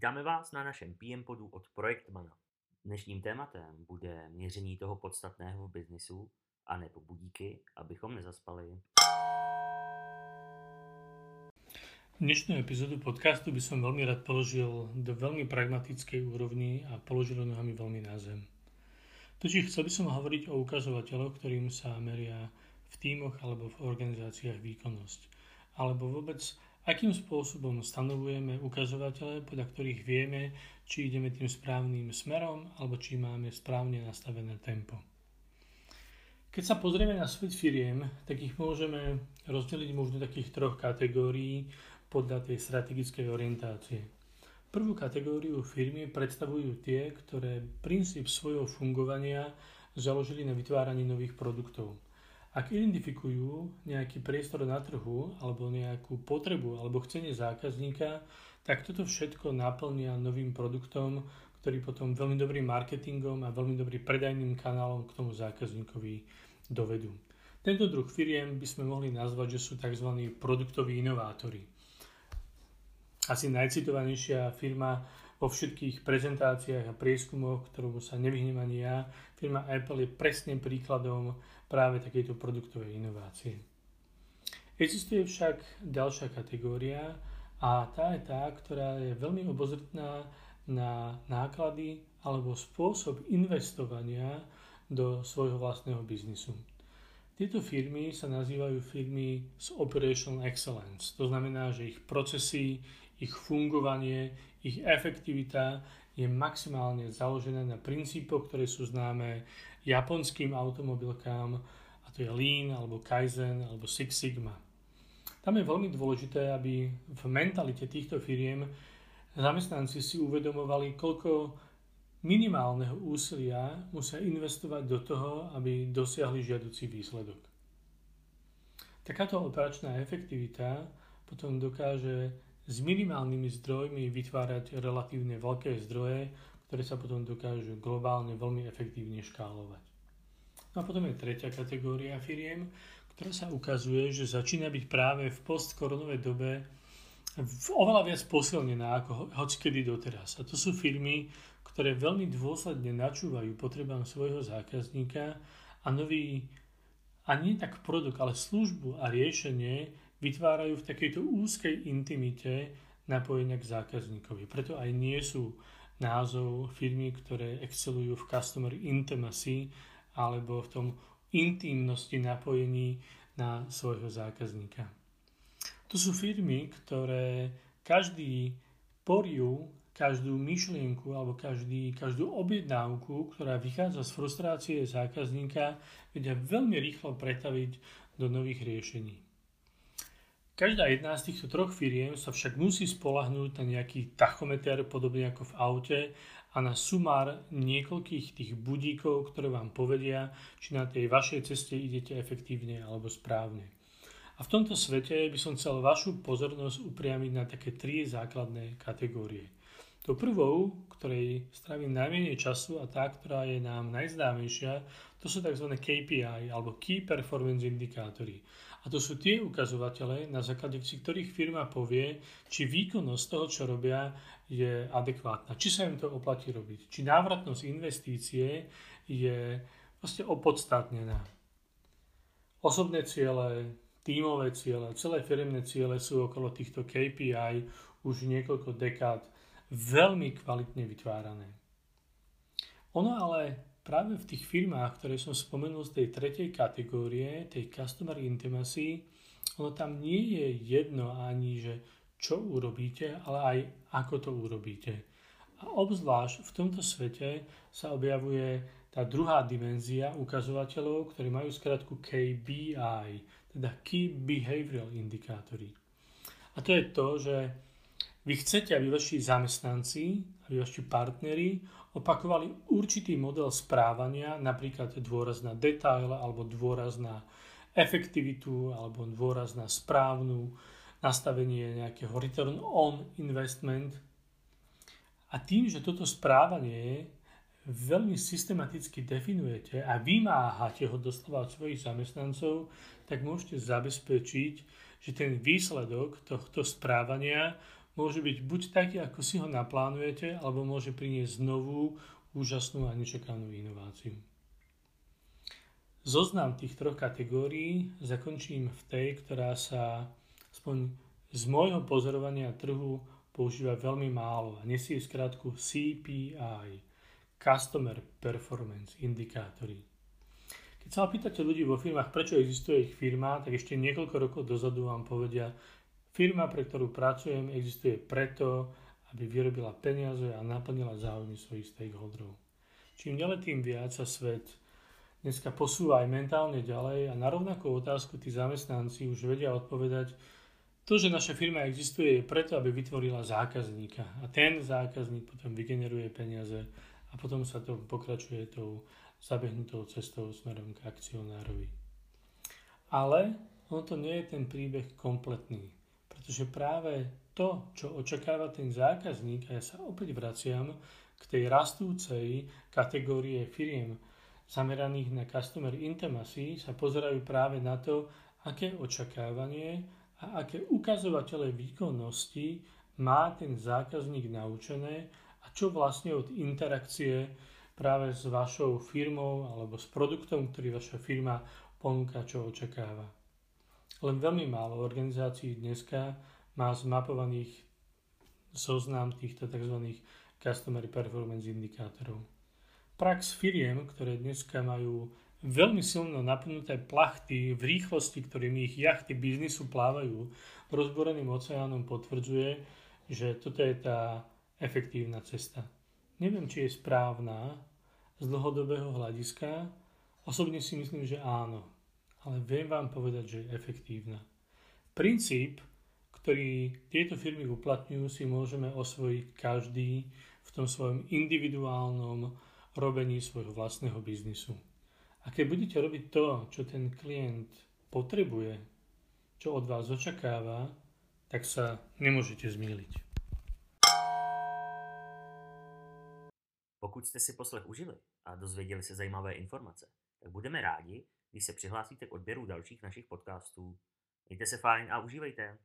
Vítáme vás na našem PM podu od Projektmana. Dnešním tématem bude měření toho podstatného v biznisu a nebo budíky, abychom nezaspali. Dnešnú epizódu podcastu by som veľmi rád položil do veľmi pragmatickej úrovni a položil nohami veľmi na zem. Totiž chcel by som hovoriť o ukazovateľoch, ktorým sa meria v tímoch alebo v organizáciách výkonnosť. Alebo vôbec Akým spôsobom stanovujeme ukazovatele, podľa ktorých vieme, či ideme tým správnym smerom, alebo či máme správne nastavené tempo. Keď sa pozrieme na svet firiem, tak ich môžeme rozdeliť možno takých troch kategórií podľa tej strategickej orientácie. Prvú kategóriu firmy predstavujú tie, ktoré princíp svojho fungovania založili na vytváraní nových produktov – ak identifikujú nejaký priestor na trhu alebo nejakú potrebu alebo chcenie zákazníka, tak toto všetko naplnia novým produktom, ktorý potom veľmi dobrým marketingom a veľmi dobrým predajným kanálom k tomu zákazníkovi dovedú. Tento druh firiem by sme mohli nazvať, že sú tzv. produktoví inovátori. Asi najcitovanejšia firma vo všetkých prezentáciách a prieskumoch, ktorú sa nevyhnem ani ja, firma Apple je presným príkladom práve takejto produktovej inovácie. Existuje však ďalšia kategória a tá je tá, ktorá je veľmi obozretná na náklady alebo spôsob investovania do svojho vlastného biznisu. Tieto firmy sa nazývajú firmy s Operational Excellence. To znamená, že ich procesy, ich fungovanie, ich efektivita je maximálne založené na princípoch, ktoré sú známe japonským automobilkám, a to je Lean, alebo Kaizen, alebo Six Sigma. Tam je veľmi dôležité, aby v mentalite týchto firiem zamestnanci si uvedomovali, koľko minimálneho úsilia musia investovať do toho, aby dosiahli žiaducí výsledok. Takáto operačná efektivita potom dokáže s minimálnymi zdrojmi vytvárať relatívne veľké zdroje, ktoré sa potom dokážu globálne veľmi efektívne škálovať. No a potom je tretia kategória firiem, ktorá sa ukazuje, že začína byť práve v postkoronovej dobe oveľa viac posilnená ako hocikedy doteraz. A to sú firmy, ktoré veľmi dôsledne načúvajú potrebám svojho zákazníka a nový, a nie tak produkt, ale službu a riešenie vytvárajú v takejto úzkej intimite napojenia k zákazníkovi. Preto aj nie sú názov firmy, ktoré excelujú v customer intimacy alebo v tom intimnosti napojení na svojho zákazníka. To sú firmy, ktoré každý poriu, každú myšlienku alebo každý, každú objednávku, ktorá vychádza z frustrácie zákazníka, vedia veľmi rýchlo pretaviť do nových riešení. Každá jedna z týchto troch firiem sa však musí spolahnúť na nejaký tachometer, podobne ako v aute, a na sumár niekoľkých tých budíkov, ktoré vám povedia, či na tej vašej ceste idete efektívne alebo správne. A v tomto svete by som chcel vašu pozornosť upriamiť na také tri základné kategórie. To prvou, ktorej strávim najmenej času a tá, ktorá je nám najznámejšia, to sú tzv. KPI alebo Key Performance Indikátory. A to sú tie ukazovatele, na základe ktorých firma povie, či výkonnosť toho, čo robia, je adekvátna. Či sa im to oplatí robiť. Či návratnosť investície je vlastne opodstatnená. Osobné ciele, tímové ciele, celé firmné ciele sú okolo týchto KPI už niekoľko dekád veľmi kvalitne vytvárané. Ono ale práve v tých firmách, ktoré som spomenul z tej tretej kategórie, tej Customer Intimacy, ono tam nie je jedno ani, že čo urobíte, ale aj ako to urobíte. A obzvlášť v tomto svete sa objavuje tá druhá dimenzia ukazovateľov, ktorí majú skratku KBI, teda Key Behavioral Indicatory. A to je to, že vy chcete, aby vaši zamestnanci, aby vaši partneri opakovali určitý model správania, napríklad dôraz na detail alebo dôraz na efektivitu alebo dôraz na správnu nastavenie nejakého return on investment. A tým, že toto správanie veľmi systematicky definujete a vymáhate ho doslova od svojich zamestnancov, tak môžete zabezpečiť, že ten výsledok tohto správania môže byť buď taký, ako si ho naplánujete, alebo môže priniesť novú, úžasnú a nečakanú inováciu. Zoznam tých troch kategórií zakončím v tej, ktorá sa aspoň z môjho pozorovania trhu používa veľmi málo a nesie skrátku CPI, Customer Performance Indikátory. Keď sa opýtate ľudí vo firmách, prečo existuje ich firma, tak ešte niekoľko rokov dozadu vám povedia, firma, pre ktorú pracujem, existuje preto, aby vyrobila peniaze a naplnila záujmy svojich stakeholderov. Čím ďalej, tým viac sa svet dneska posúva aj mentálne ďalej a na rovnakú otázku tí zamestnanci už vedia odpovedať, to, že naša firma existuje, je preto, aby vytvorila zákazníka. A ten zákazník potom vygeneruje peniaze a potom sa to pokračuje tou zabehnutou cestou smerom k akcionárovi. Ale on to nie je ten príbeh kompletný, pretože práve to, čo očakáva ten zákazník, a ja sa opäť vraciam k tej rastúcej kategórie firiem, zameraných na customer intimacy sa pozerajú práve na to, aké očakávanie a aké ukazovatele výkonnosti má ten zákazník naučené a čo vlastne od interakcie práve s vašou firmou alebo s produktom, ktorý vaša firma ponúka, čo očakáva. Len veľmi málo organizácií dneska má zmapovaných zoznam týchto tzv. Customer Performance indikátorov prax firiem, ktoré dneska majú veľmi silno napnuté plachty v rýchlosti, ktorými ich jachty biznisu plávajú rozboreným oceánom, potvrdzuje, že toto je tá efektívna cesta. Neviem, či je správna z dlhodobého hľadiska. Osobne si myslím, že áno. Ale viem vám povedať, že je efektívna. Princíp, ktorý tieto firmy uplatňujú, si môžeme osvojiť každý v tom svojom individuálnom robení svojho vlastného biznisu. A keď budete robiť to, čo ten klient potrebuje, čo od vás očakáva, tak sa nemôžete zmýliť. Pokud jste si poslech užili a dozvěděli se zajímavé informace, tak budeme rádi, když se přihlásíte k odběru dalších našich podcastů. Mějte se fajn a užívejte.